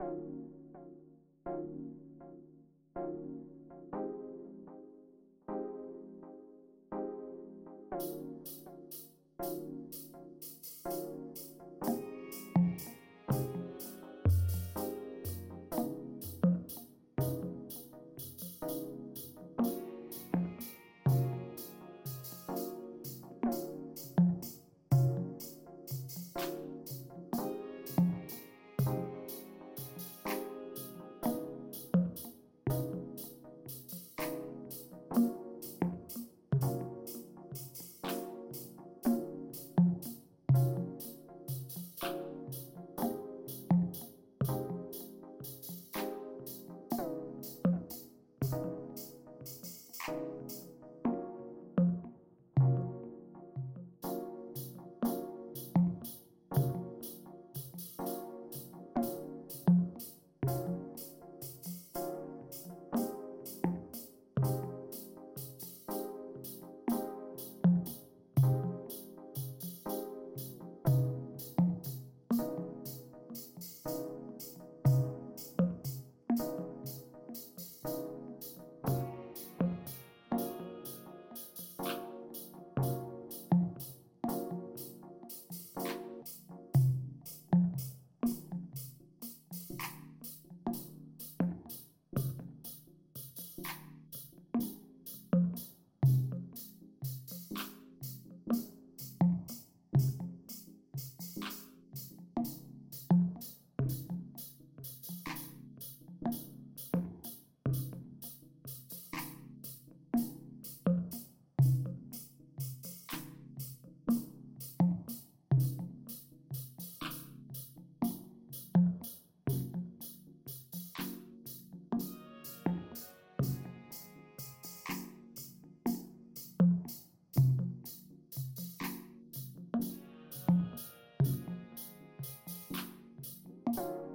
thank you. you